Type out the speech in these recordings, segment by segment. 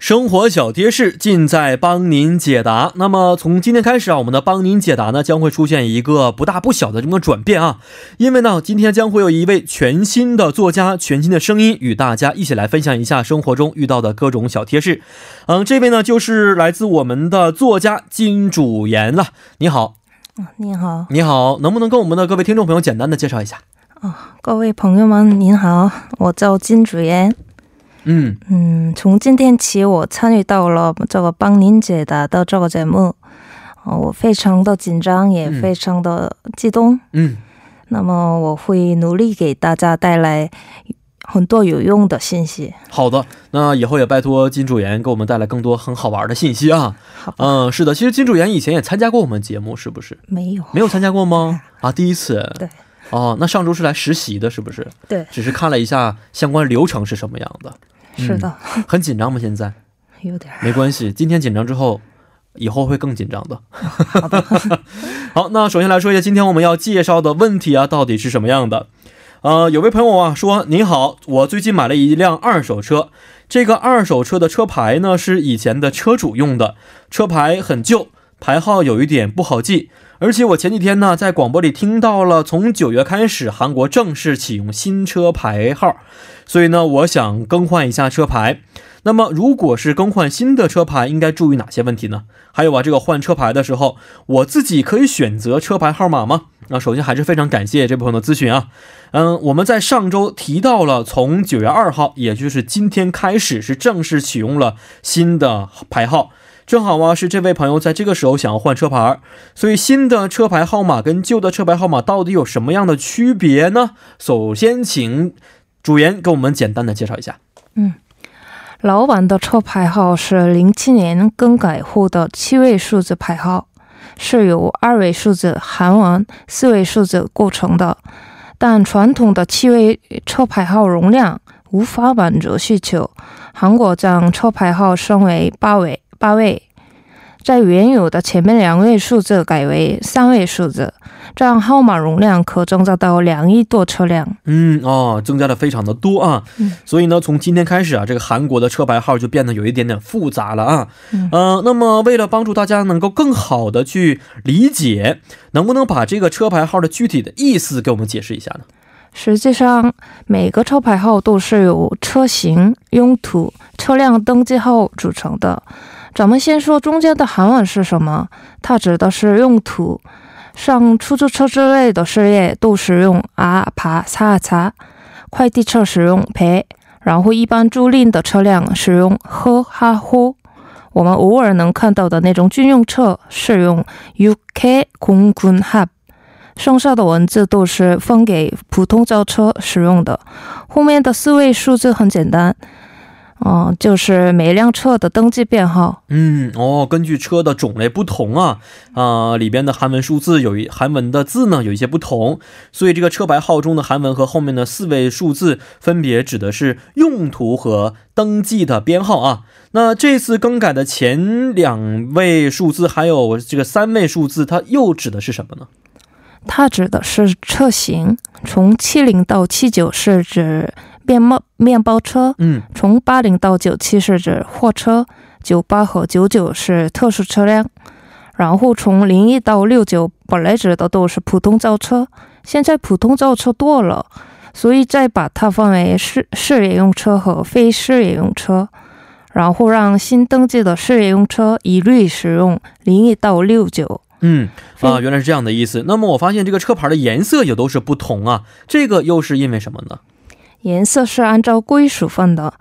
生活小贴士尽在帮您解答。那么从今天开始啊，我们的帮您解答呢将会出现一个不大不小的这么转变啊，因为呢今天将会有一位全新的作家，全新的声音与大家一起来分享一下生活中遇到的各种小贴士。嗯，这位呢就是来自我们的作家金主言了。你好，你好，你好，能不能跟我们的各位听众朋友简单的介绍一下？哦，各位朋友们，您好，我叫金主妍。嗯嗯，从今天起，我参与到了这个帮您解答的这个节目，哦，我非常的紧张，也非常的激动。嗯，那么我会努力给大家带来很多有用的信息。好的，那以后也拜托金主妍给我们带来更多很好玩的信息啊。好，嗯，是的，其实金主妍以前也参加过我们节目，是不是？没有，没有参加过吗？啊，第一次。对。哦，那上周是来实习的，是不是？对，只是看了一下相关流程是什么样的。是的，很紧张吗？现在有点没关系，今天紧张之后，以后会更紧张的。好的，好，那首先来说一下今天我们要介绍的问题啊，到底是什么样的？呃，有位朋友啊说：“您好，我最近买了一辆二手车，这个二手车的车牌呢是以前的车主用的，车牌很旧，牌号有一点不好记。”而且我前几天呢，在广播里听到了，从九月开始，韩国正式启用新车牌号，所以呢，我想更换一下车牌。那么，如果是更换新的车牌，应该注意哪些问题呢？还有啊，这个换车牌的时候，我自己可以选择车牌号码吗？那首先还是非常感谢这部分的咨询啊。嗯，我们在上周提到了，从九月二号，也就是今天开始，是正式启用了新的牌号。正好啊，是这位朋友在这个时候想要换车牌，所以新的车牌号码跟旧的车牌号码到底有什么样的区别呢？首先，请主研给我们简单的介绍一下。嗯，老版的车牌号是零七年更改后的七位数字牌号，是由二位数字韩文、四位数字构成的，但传统的七位车牌号容量无法满足需求，韩国将车牌号升为八位。八位，在原有的前面两位数字改为三位数字，这样号码容量可增加到两亿多车辆。嗯哦，增加的非常的多啊。嗯，所以呢，从今天开始啊，这个韩国的车牌号就变得有一点点复杂了啊。嗯，那么为了帮助大家能够更好的去理解，能不能把这个车牌号的具体的意思给我们解释一下呢？实际上，每个车牌号都是由车型、用途、车辆登记号组成的。咱们先说中间的韩文是什么？它指的是用途，像出租车之类的事业都使用아파사 차， 快递车使用 배， 然后一般租赁的车辆使用허하 호。 我们偶尔能看到的那种军用车是用 UK 공군 합， 剩下的文字都是分给普通轿车使用的。后面的四位数字很简单。哦，就是每辆车的登记编号。嗯，哦，根据车的种类不同啊，啊，里边的韩文数字有一韩文的字呢有一些不同，所以这个车牌号中的韩文和后面的四位数字分别指的是用途和登记的编号啊。那这次更改的前两位数字还有这个三位数字，它又指的是什么呢？它指的是车型，从七零到七九是指。面包面包车，嗯，从八零到九七是指货车，九八和九九是特殊车辆，然后从零一到六九本来指的都是普通轿车，现在普通轿车多了，所以再把它分为事事业用车和非事业用车，然后让新登记的事业用车一律使用零一到六九。嗯，啊，原来是这样的意思。那么我发现这个车牌的颜色也都是不同啊，这个又是因为什么呢？颜色是按照归属分的，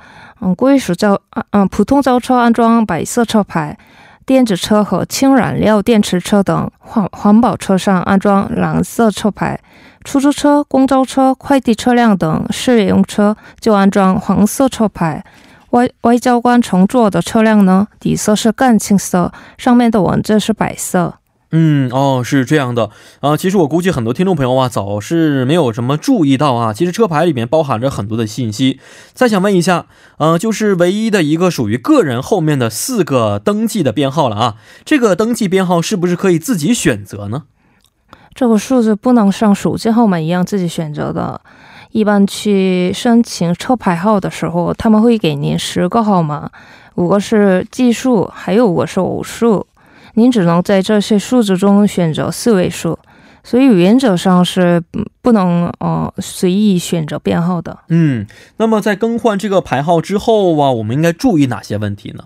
嗯，归属轿，嗯，普通轿车安装白色车牌，电子车和氢燃料电池车等环环保车上安装蓝色车牌，出租车、公交车、快递车辆等事业用车就安装黄色车牌。外外交官乘坐的车辆呢，底色是更青色，上面的文字是白色。嗯，哦，是这样的，啊、其实我估计很多听众朋友啊，早是没有什么注意到啊，其实车牌里面包含着很多的信息。再想问一下，呃，就是唯一的一个属于个人后面的四个登记的编号了啊，这个登记编号是不是可以自己选择呢？这个数字不能像手机号码一样自己选择的。一般去申请车牌号的时候，他们会给您十个号码，五个是奇数，还有五个是偶数。您只能在这些数字中选择四位数，所以原则上是嗯不能呃随意选择编号的。嗯，那么在更换这个牌号之后啊，我们应该注意哪些问题呢？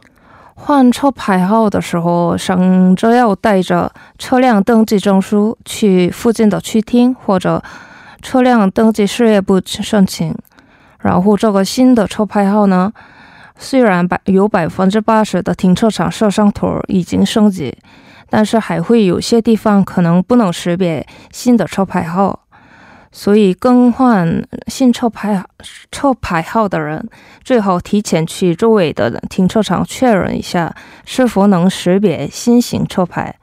换车牌号的时候，省着要带着车辆登记证书去附近的区厅或者车辆登记事业部去申请。然后这个新的车牌号呢，虽然百有百分之八十的停车场摄像头已经升级，但是还会有些地方可能不能识别新的车牌号。所以更换新车牌车牌号的人，最好提前去周围的停车场确认一下是否能识别新型车牌。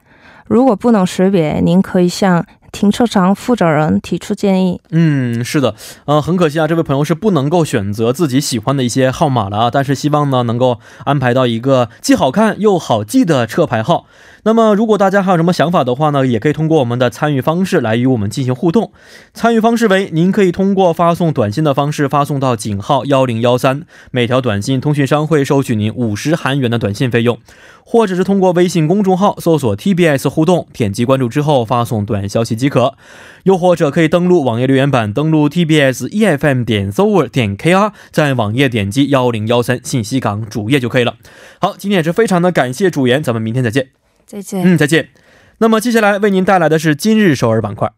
如果不能识别，您可以向停车场负责人提出建议。嗯，是的，呃，很可惜啊，这位朋友是不能够选择自己喜欢的一些号码了啊，但是希望呢能够安排到一个既好看又好记的车牌号。那么，如果大家还有什么想法的话呢，也可以通过我们的参与方式来与我们进行互动。参与方式为：您可以通过发送短信的方式发送到井号幺零幺三，每条短信通讯商会收取您五十韩元的短信费用，或者是通过微信公众号搜索 TBS 互动，点击关注之后发送短消息即可。又或者可以登录网页留言板，登录 tbs efm 点 s o v e r 点 kr，在网页点击幺零幺三信息港主页就可以了。好，今天也是非常的感谢主言，咱们明天再见。再见。嗯，再见。那么接下来为您带来的是今日首尔板块。